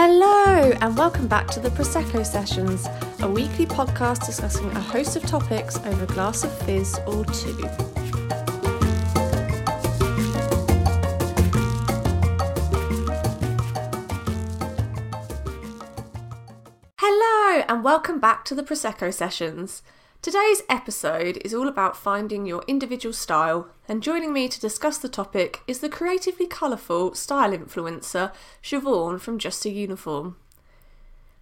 Hello, and welcome back to the Prosecco Sessions, a weekly podcast discussing a host of topics over a glass of fizz or two. Hello, and welcome back to the Prosecco Sessions. Today's episode is all about finding your individual style, and joining me to discuss the topic is the creatively colourful style influencer Siobhan from Just a Uniform.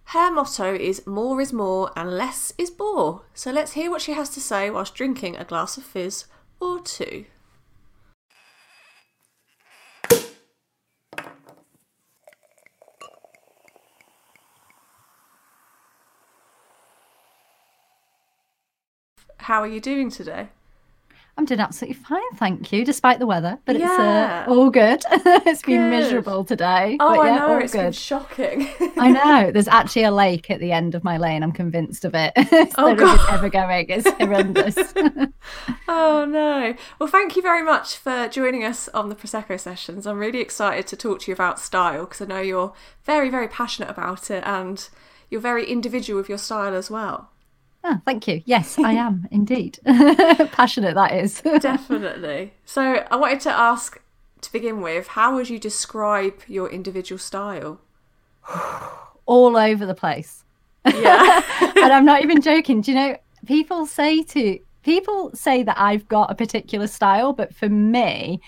Her motto is more is more and less is bore, so let's hear what she has to say whilst drinking a glass of fizz or two. How are you doing today? I'm doing absolutely fine, thank you, despite the weather. But Yeah. it's uh, all good. it's been miserable today. Oh, but I know, it's been good. shocking. I know. There's actually a lake at the end of my lane. I'm convinced of it. so Oh, if it's God. ever going, it's horrendous. Oh no. Well, thank you very much for joining us on the Prosecco sessions. I'm really excited to talk to you about style because I know you're very, very passionate about it and you're very individual with your style as well. Oh, thank you. Yes, I am indeed passionate. That is. Definitely. So, I wanted to ask to begin with, how would you describe your individual style? all over the place. Yeah. and I'm not even joking. Do you know, people say to people say that I've got a particular style, but for me,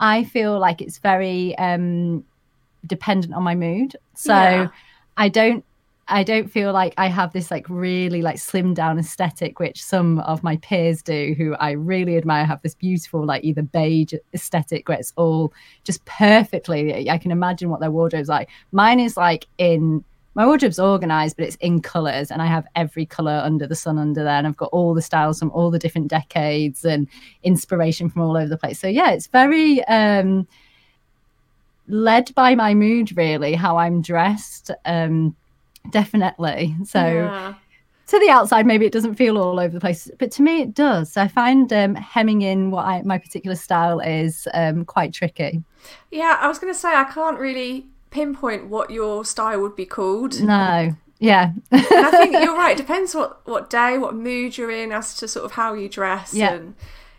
I feel like it's very um dependent on my mood. So Yeah. I don't I don't feel like I have this like really like slimmed down aesthetic, which some of my peers do, who I really admire, have this beautiful like either beige aesthetic where it's all just perfectly. I can imagine what their wardrobe's like. Mine is like in my wardrobe's organized, but it's in colors, and I have every color under the sun under there, and I've got all the styles from all the different decades and inspiration from all over the place. So yeah, it's very um led by my mood, really, how I'm dressed. Um, definitely. So Yeah. to the outside, maybe it doesn't feel all over the place, but to me, it does. I find um, hemming in what I, my particular style is um, quite tricky. Yeah, I was going to say, I can't really pinpoint what your style would be called. No, yeah, I think you're right. It depends what what day, what mood you're in, as to sort of how you dress. Yeah. and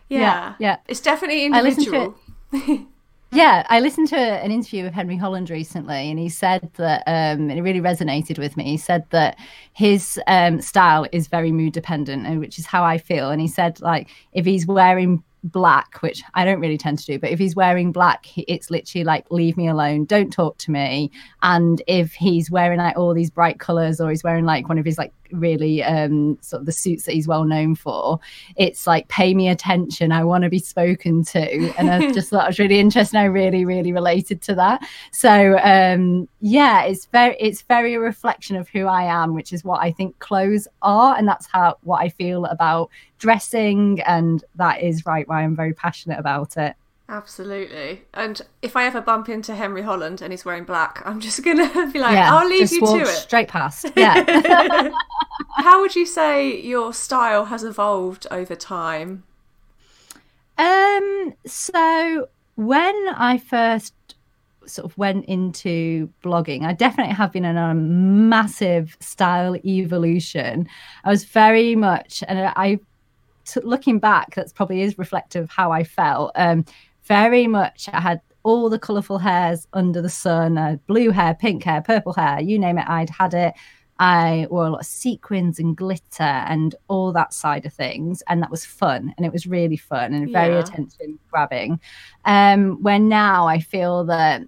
yeah, Yeah, yeah. It's definitely I listened to individual. Yeah, I listened to an interview with Henry Holland recently, and he said that, um, and it really resonated with me. He said that his um, style is very mood dependent, which is how I feel. And he said, like, if he's wearing black, which I don't really tend to do, but if he's wearing black, it's literally like, leave me alone, don't talk to me. And if he's wearing like all these bright colors, or he's wearing like one of his like really um, sort of the suits that he's well known for, it's like pay me attention i want to be spoken to and i just thought it was really interesting i really really related to that so um yeah it's very it's very a reflection of who i am which is what i think clothes are and that's how what i feel about dressing and that is right why i'm very passionate about it Absolutely. And if I ever bump into Henry Holland and he's wearing black, I'm just gonna be like, yeah I'll leave you to it. straight past yeah How would you say your style has evolved over time? Um, so when I first sort of went into blogging, I definitely have been in a massive style evolution. I was very much, and I, looking back, that's probably is reflective of how I felt. Um, very much, I had all the colourful hairs under the sun, uh, blue hair, pink hair, purple hair, you name it, I'd had it. I wore a lot of sequins and glitter and all that side of things, and that was fun, and it was really fun and very Yeah. attention grabbing. Um, where now I feel that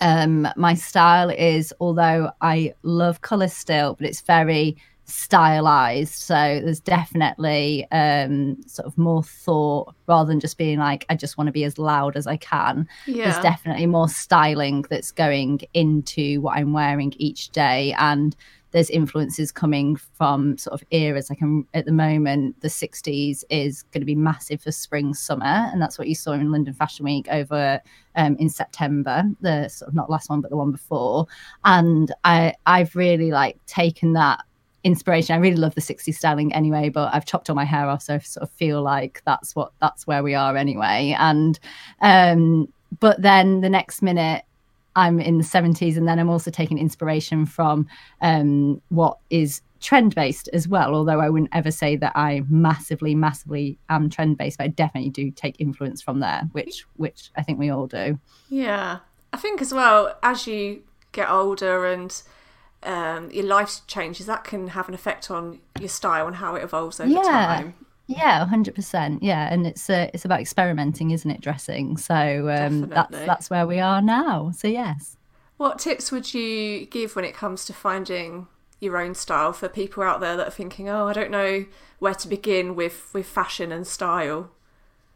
um, my style is, although I love color still, but it's very stylized. So there's definitely um, sort of more thought rather than just being like, I just want to be as loud as I can Yeah. there's definitely more styling that's going into what I'm wearing each day. And there's influences coming from sort of eras. Like I'm, at the moment, the 60s is going to be massive for spring, summer. And that's what you saw in London Fashion Week over um, in September, the sort of not last one, but the one before. And I, I've really like taken that inspiration. I really love the 60s styling anyway, but I've chopped all my hair off, so I sort of feel like that's what that's where we are anyway. And um, but then the next minute I'm in the 70s, and then I'm also taking inspiration from um, what is trend based as well. Although I wouldn't ever say that I massively, massively am trend based, but I definitely do take influence from there, which which I think we all do. Yeah, I think as well as you get older and um, your life changes, that can have an effect on your style and how it evolves over yeah. time. Yeah, hundred percent. Yeah, and it's uh, it's about experimenting, isn't it? Dressing. So um, that's that's where we are now. So yes. What tips would you give when it comes to finding your own style for people out there that are thinking, "Oh, I don't know where to begin with with fashion and style"?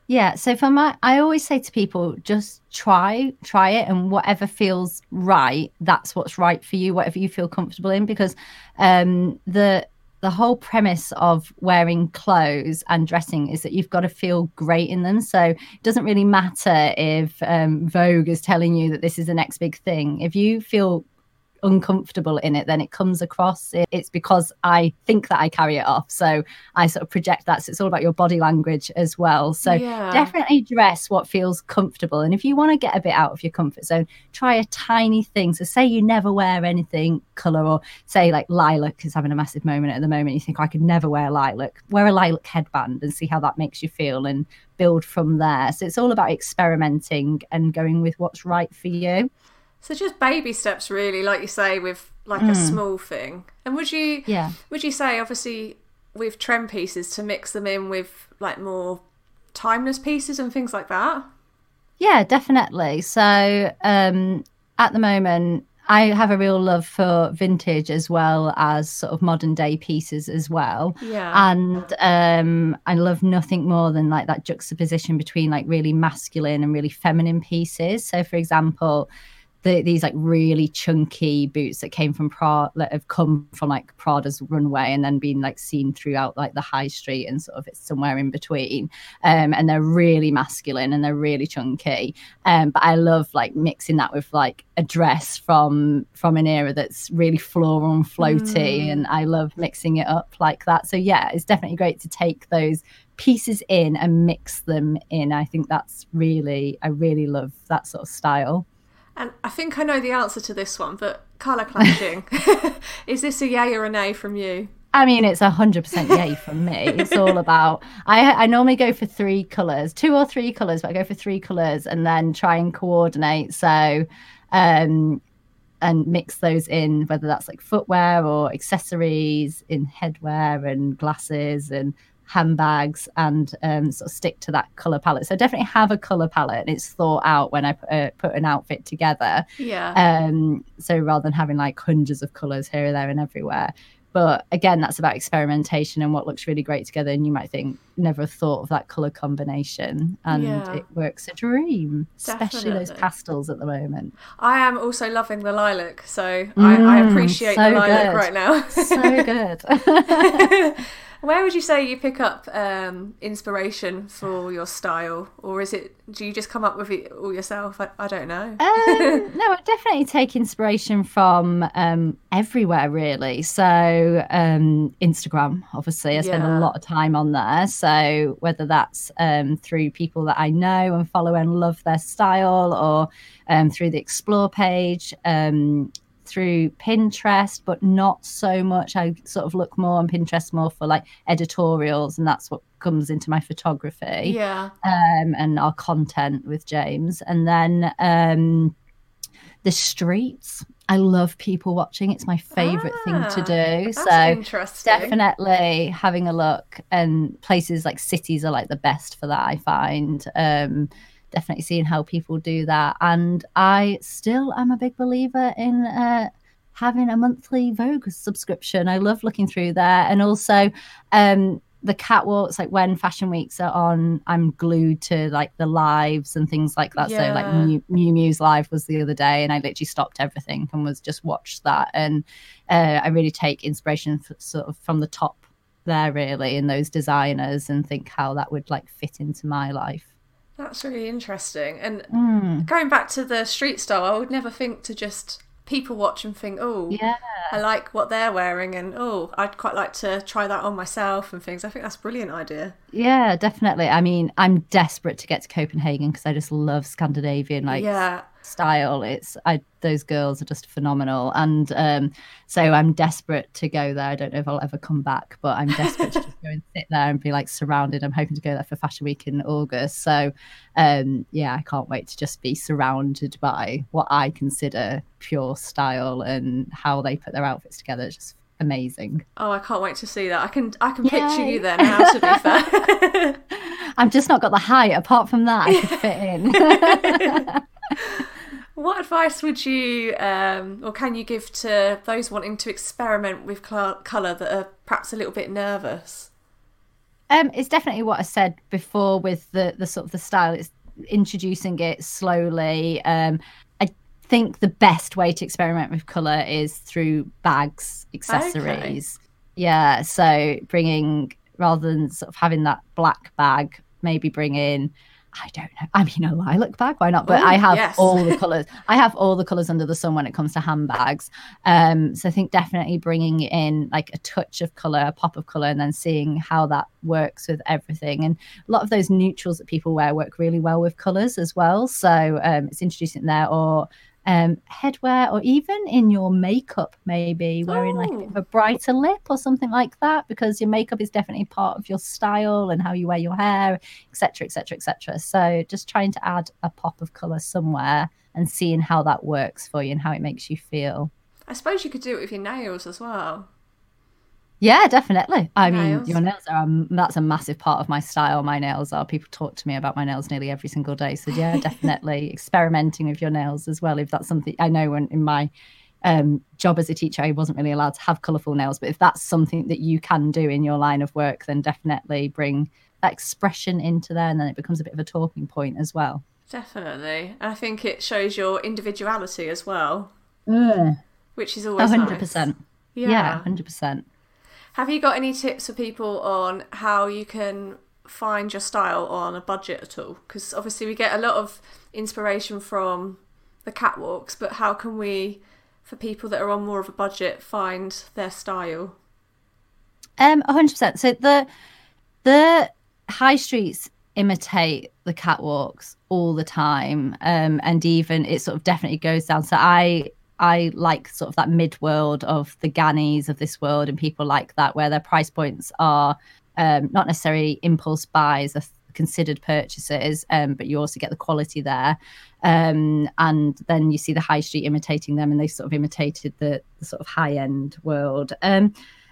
Yeah, so for my I always say to people just try try it and whatever feels right, that's what's right for you, whatever you feel comfortable in because um the the whole premise of wearing clothes and dressing is that you've got to feel great in them. So it doesn't really matter if um, Vogue is telling you that this is the next big thing. If you feel uncomfortable in it, then it comes across. It's because I think that I carry it off. So I sort of project that. So it's all about your body language as well. So yeah. definitely dress what feels comfortable. And if you want to get a bit out of your comfort zone, try a tiny thing. So say you never wear anything color or say like lilac is having a massive moment at the moment. You think oh, I could never wear lilac. Wear a lilac headband and see how that makes you feel and build from there. So it's all about experimenting and going with what's right for you. So just baby steps, really, like you say, with like mm. a small thing. And would you, yeah, would you say, obviously, with trend pieces to mix them in with like more timeless pieces and things like that? Yeah, definitely. So um, at the moment, I have a real love for vintage as well as sort of modern day pieces as well. Yeah. And um, I love nothing more than like that juxtaposition between like really masculine and really feminine pieces. So, for example, the, these like really chunky boots that came from Prada that have come from like Prada's runway and then been like seen throughout like the high street and sort of it's somewhere in between. Um, and they're really masculine and they're really chunky. Um, but I love like mixing that with like a dress from from an era that's really floral and floaty, mm. and I love mixing it up like that. So yeah, it's definitely great to take those pieces in and mix them in. I think that's really I really love that sort of style. And I think I know the answer to this one, but colour clashing. is this a yay or a nay from you? I mean, it's a hundred percent yay from me. It's all about. I I normally go for three colors, two or three colors, but I go for three colors and then try and coordinate. So, um, and mix those in, whether that's like footwear or accessories, in headwear and glasses and handbags and um, sort of stick to that color palette. So definitely have a color palette and it's thought out when I put, uh, put an outfit together. Yeah. Um, so rather than having like hundreds of colors here, there, and everywhere. But again, that's about experimentation and what looks really great together. And you might think, never thought of that color combination. And yeah. it works a dream, Definitely. especially those pastels at the moment. I am also loving the lilac. So mm, I, I, mm, appreciate so the lilac good. right now. so good. Where would you say you pick up um, inspiration for your style, or is it do you just come up with it all yourself? I, I don't know. um, no, I definitely take inspiration from um, everywhere, really. So um, Instagram, obviously, I spend yeah. a lot of time on there. So whether that's um, through people that I know and follow and love their style, or um, through the explore page through Pinterest, but not so much. I sort of look more on Pinterest more for like editorials, and that's what comes into my photography. Yeah. Um, and our content with James. And then um, the streets. I love people watching. It's my favorite ah, thing to ah, do. so definitely having a look and places like cities are like the best for that I find. Um definitely seeing how people do that. And I still am a big believer in uh, having a monthly Vogue subscription. I love looking through there. And also, um, the catwalks like when fashion weeks are on i'm glued to like the lives and things like that yeah. so like Miu, Miu Miu's live was the other day and i literally stopped everything and was just watched that and uh, i really take inspiration for, sort of from the top there really in those designers and think how that would like fit into my life that's really interesting. And mm. going back to the street style, I would never think to just people watch and think, oh, yeah, I like what they're wearing, and oh, I'd quite like to try that on myself and things. I think that's a brilliant idea. Yeah, definitely. I mean, I'm desperate to get to Copenhagen because I just love Scandinavian like yeah. Style. It's I those girls are just phenomenal, and um, so I'm desperate to go there. I don't know if I'll ever come back, but I'm desperate to just go and sit there and be like surrounded. I'm hoping to go there for Fashion Week in August. So um, yeah, I can't wait to just be surrounded by what I consider pure style and how they put their outfits together. It's just amazing. Oh, I can't wait to see that. I can I can Yay. picture you there now. To be fair, I've just not got the height. Apart from that, I could fit in. what advice would you, um, or can you give to those wanting to experiment with cl- color that are perhaps a little bit nervous? Um, it's definitely what I said before with the the sort of the style. It's introducing it slowly. Um, I think the best way to experiment with color is through bags, accessories. Okay. Yeah, so bringing rather than sort of having that black bag, maybe bring in I don't know. I mean, a lilac bag, why not? But Ooh, I have yes. all the colors. I have all the colors under the sun when it comes to handbags. Um, so I think definitely bringing in like a touch of color, a pop of color, and then seeing how that works with everything. And a lot of those neutrals that people wear work really well with colors as well. So um, it's introducing there, or um, headwear or even in your makeup, maybe wearing like a, a, brighter lip or something like that, because your makeup is definitely part of your style and how you wear your hair, etc., etc., etc. So just trying to add a pop of color somewhere and seeing how that works for you and how it makes you feel. I suppose you could do it with your nails as well. Yeah, definitely. I nails. mean, your nails are um, that's a massive part of my style. My nails are. People talk to me about my nails nearly every single day. So yeah, definitely experimenting with your nails as well. If that's something I know, when in my um, job as a teacher, I wasn't really allowed to have colourful nails. But if that's something that you can do in your line of work, then definitely bring that expression into there, and then it becomes a bit of a talking point as well. Definitely, I think it shows your individuality as well, mm. which is always hundred percent. Yeah, hundred percent. Have you got any tips for people on how you can find your style on a budget at all? Because obviously we get a lot of inspiration from the catwalks, but how can we, for people that are on more of a budget, find their style? Um, hundred percent. So the the high streets imitate the catwalks all the time, um, and even it sort of definitely goes down. So I I like sort of that mid world of the Gannis of this world and people like that, where their price points are um, not necessarily impulse buys, are considered purchases, um, but you also get the quality there. Um, and then you see the high street imitating them, and they sort of imitated the, the sort of high end world.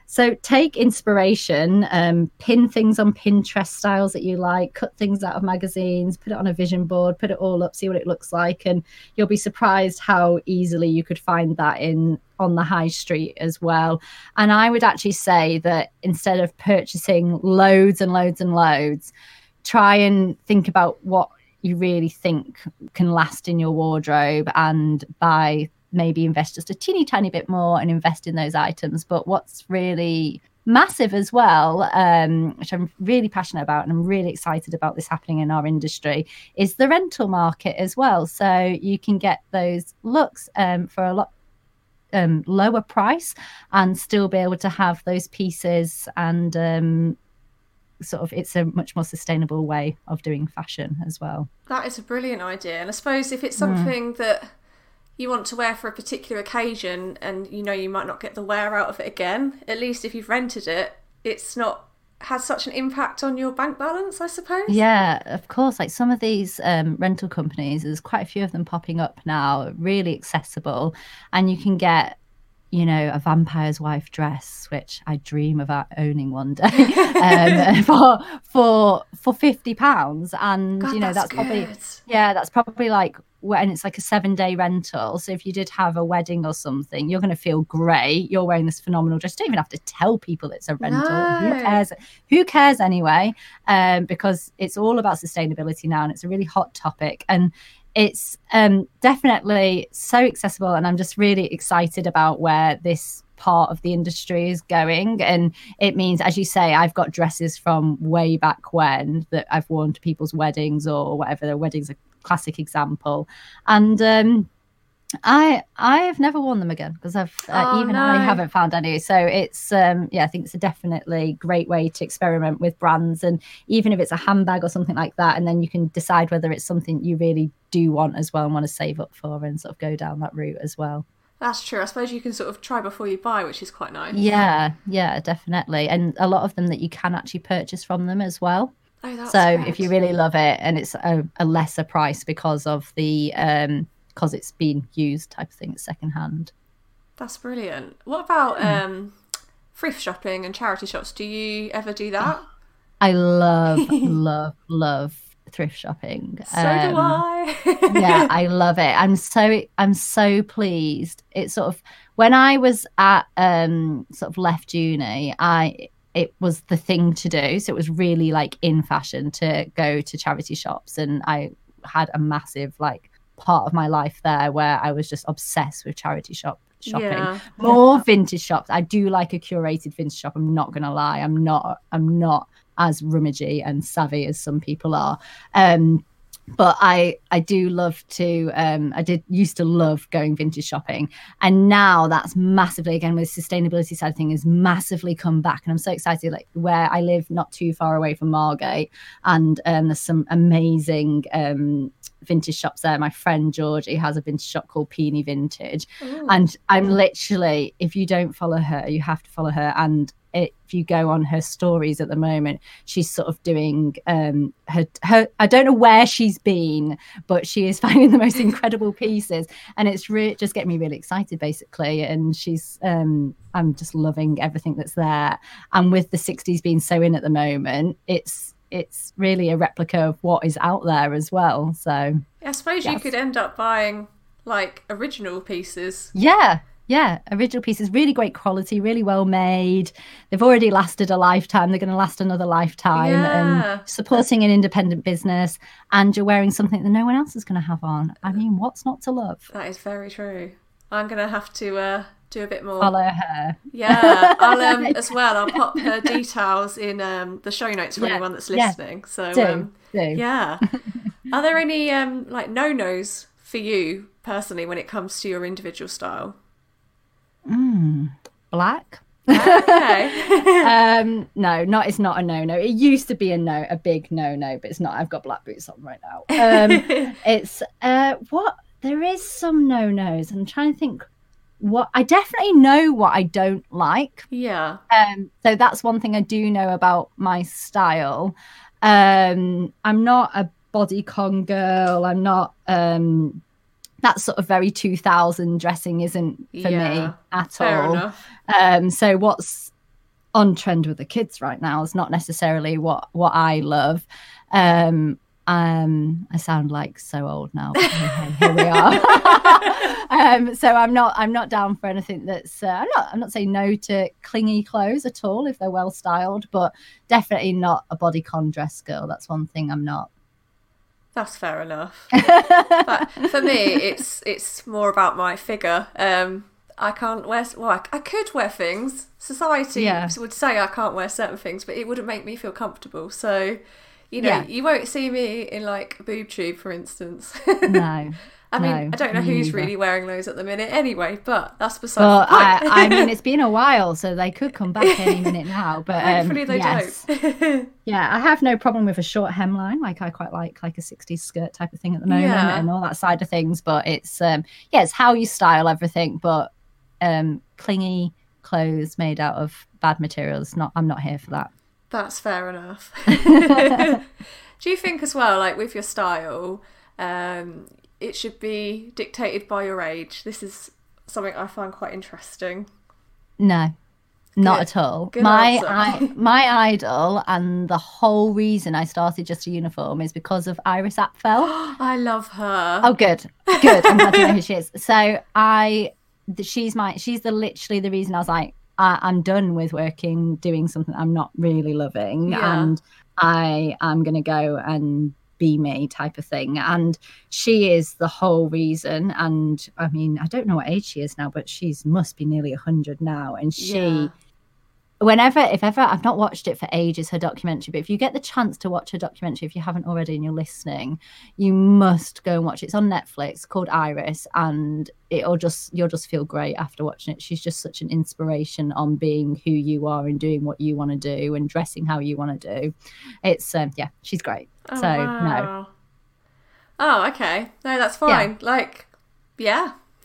So take inspiration, um, pin things on Pinterest styles that you like, cut things out of magazines, put it on a vision board, put it all up, see what it looks like, and you'll be surprised how easily you could find that in on the high street as well. And I would actually say that instead of purchasing loads and loads and loads, try and think about what you really think can last in your wardrobe and buy maybe invest just a teeny tiny bit more and invest in those items. But what's really massive as well, um, which I'm really passionate about and I'm really excited about this happening in our industry, is the rental market as well. So you can get those looks um, for a lot um, lower price and still be able to have those pieces and um, sort of it's a much more sustainable way of doing fashion as well. That is a brilliant idea. And I suppose if it's mm. something mm. that you want to wear for a particular occasion and you know you might not get the wear out of it again, at least if you've rented it, it's not has such an impact on your bank balance, I suppose. Yeah, of course. Like some of these um, rental companies, there's quite a few of them popping up now, really accessible, and you can get you know, a Vampire's Wife dress, which I dream of owning one day, um, for for for fifty pounds, and God, you know that's, that's probably yeah, that's probably like when it's like a seven day rental. So if you did have a wedding or something, you're going to feel great. You're wearing this phenomenal dress. You don't even have to tell people it's a rental. No. Who cares? Who cares anyway? Um, because it's all about sustainability now, and it's a really hot topic. And it's um, definitely so accessible and i'm just really excited about where this part of the industry is going. And it means as you say i've got dresses from way back when that i've worn to people's weddings or whatever. Their weddings a classic example. And um, I I have never worn them again because I've uh, Oh, even no. I haven't found any. So it's um yeah, I think it's a definitely great way to experiment with brands and even if it's a handbag or something like that, and then you can decide whether it's something you really do want as well and want to save up for and sort of go down that route as well. That's true. I suppose you can sort of try before you buy, which is quite nice. Yeah, yeah, definitely. And a lot of them that you can actually purchase from them as well. Oh, that's so good. if you really love it and it's a, a lesser price because of the um because it's been used type of thing, it's secondhand. That's brilliant. What about Hmm. um, thrift shopping and charity shops? Do you ever do that? I love, love, love thrift shopping. so do Um, I. yeah, I love it. I'm so I'm so pleased. It's sort of when I was at um sort of left uni, I it was the thing to do. So it was really like in fashion to go to charity shops and I had a massive like part of my life there where I was just obsessed with charity shop shopping. Yeah. More vintage shops. I do like a curated vintage shop. I'm not gonna lie. I'm not I'm not as rummagey and savvy as some people are. Um but I I do love to um I did used to love going vintage shopping. And now that's massively again with sustainability side of thing has massively come back. And I'm so excited like where I live not too far away from Margate. And um there's some amazing um vintage shops there. My friend George he has a vintage shop called Peony Vintage. Ooh. and I'm literally if you don't follow her you have to follow her. And if you go on her stories at the moment she's sort of doing um her her I don't know where she's been but she is finding the most incredible pieces. And it's re- just getting me really excited basically. And she's um I'm just loving everything that's there. And with the 60s being so in at the moment it's it's really a replica of what is out there as well. So I suppose you could end up buying like original pieces. Yeah, yeah. Original pieces, really great quality, really well made. They've already lasted a lifetime. They're going to last another lifetime. Yeah. And supporting an independent business, and you're wearing something that no one else is going to have on. I mean, what's not to love? That is very true. I'm gonna have to uh, do a bit more. Follow her. Yeah, I'll um, as well. I'll pop her details in um, the show notes for Yeah, anyone that's yeah. listening. So Do, um, do. yeah, are there any um, like no nos for you personally when it comes to your individual style? Black. Um no not it's not a no-no. It used to be a no a big no-no but it's not. I've got black boots on right now. Um it's uh what there is some no-nos. I'm trying to think what i definitely know what i don't like. Yeah. um so that's one thing i do know about my style. Um i'm not a bodycon girl. I'm not um that sort of very 2000 dressing isn't for Yeah, me at Fair all enough. um, so what's on trend with the kids right now is not necessarily what what I love. Um, um, I sound like so old now. Here we are. um, so I'm not I'm not down for anything that's uh, I'm not I'm not saying no to clingy clothes at all if they're well styled, but definitely not a bodycon dress girl. That's one thing I'm not. That's fair enough. but for me, it's it's more about my figure. Um, I can't wear. Well, I, I could wear things. Society Yeah. would say I can't wear certain things, but it wouldn't make me feel comfortable. So, you know, Yeah. you won't see me in like boob tube, for instance. No. I mean, No, I don't know who's neither. really wearing those at the minute, anyway. But that's beside But the I, point. I mean, it's been a while, so they could come back any minute now. But um, Hopefully they yes. don't. Yeah, I have no problem with a short hemline. Like I quite like like a 60s skirt type of thing at the moment Yeah. and all that side of things. But it's um yeah, it's how you style everything. But um clingy clothes made out of bad materials, not I'm not here for that. That's fair enough. Do you think as well, like with your style, um, it should be dictated by your age? This is something I find quite interesting. No. Not Good. at all. Good my. I, my idol and the whole reason I started just a uniform is because of Iris Apfel. I love her. Oh, good, good. I'm glad to know who she is. So I, she's my, she's the literally the reason I was like, I, I'm done with working, doing something I'm not really loving, Yeah. and I am gonna go and be me type of thing. And she is the whole reason. And I mean, I don't know what age she is now, but she's must be nearly hundred now, and she. Yeah. whenever, if ever, I've not watched it for ages, her documentary, but if you get the chance to watch her documentary, if you haven't already and you're listening, you must go and watch it. It's on Netflix called Iris, and it'll just, you'll just feel great after watching it. She's just such an inspiration on being who you are and doing what you want to do and dressing how you want to do. It's, um, yeah, she's great. Oh, so, no. Oh, okay. No, that's fine. Like, yeah.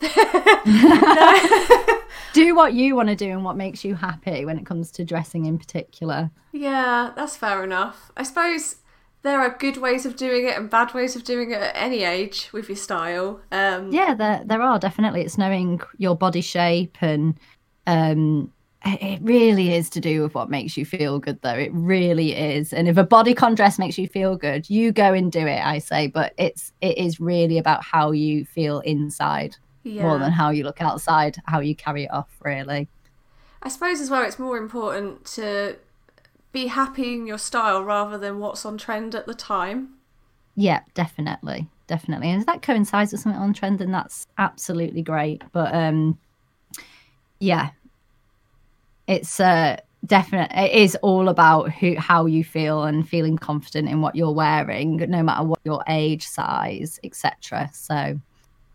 do what you want to do and what makes you happy when it comes to dressing in particular. Yeah, that's fair enough. I suppose there are good ways of doing it and bad ways of doing it at any age with your style. Um, Yeah, there there are definitely. It's knowing your body shape and um it really is to do with what makes you feel good though. It really is. And if a bodycon dress makes you feel good, you go and do it, I say, but it's it is really about how you feel inside yeah. more than how you look outside, how you carry it off really. I suppose as well, it's more important to be happy in your style rather than what's on trend at the time. Yeah, definitely. Definitely. And if that coincides with something on trend, then that's absolutely great. But um yeah. It's uh definite it is all about who how you feel and feeling confident in what you're wearing, no matter what your age, size, etc. So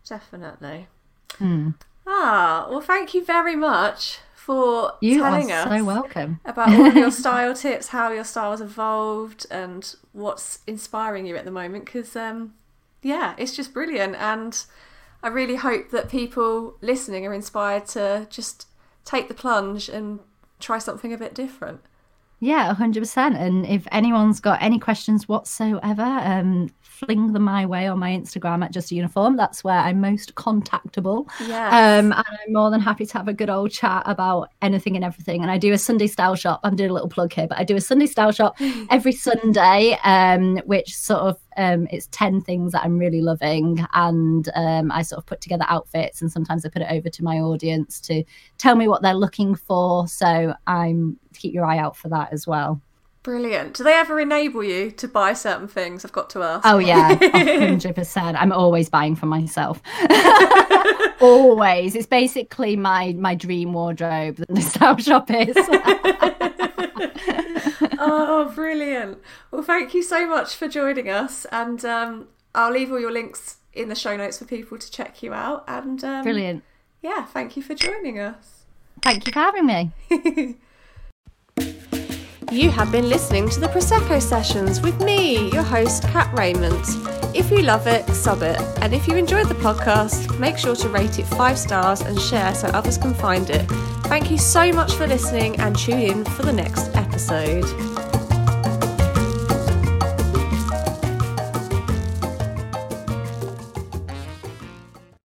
Definitely. hmm. Ah, well, thank you very much for you telling us so welcome. about all your style tips, how your style has evolved, and what's inspiring you at the moment. Because, um, yeah, it's just brilliant. And I really hope that people listening are inspired to just take the plunge and try something a bit different. Yeah, hundred percent. And if anyone's got any questions whatsoever, um, fling them my way on my Instagram at Just a Uniform. That's where I'm most contactable. Yes. Um, and I'm more than happy to have a good old chat about anything and everything. And I do a Sunday style shop. I'm doing a little plug here, but I do a Sunday style shop every Sunday, um, which sort of um, it's 10 things that I'm really loving. And um, I sort of put together outfits and sometimes I put it over to my audience to tell me what they're looking for. So I'm keep your eye out for that as well. Brilliant. Do they ever enable you to buy certain things? I've got to ask. Oh yeah, hundred percent. I'm always buying for myself. always. It's basically my my dream wardrobe that the style shop is. oh, brilliant. Well, thank you so much for joining us. And um, I'll leave all your links in the show notes for people to check you out. And um, Brilliant. Yeah, thank you for joining us. Thank you for having me. You have been listening to the Prosecco Sessions with me, your host, Kat Raymond. If you love it, sub it. And if you enjoyed the podcast, make sure to rate it five stars and share so others can find it. Thank you so much for listening and tune in for the next episode.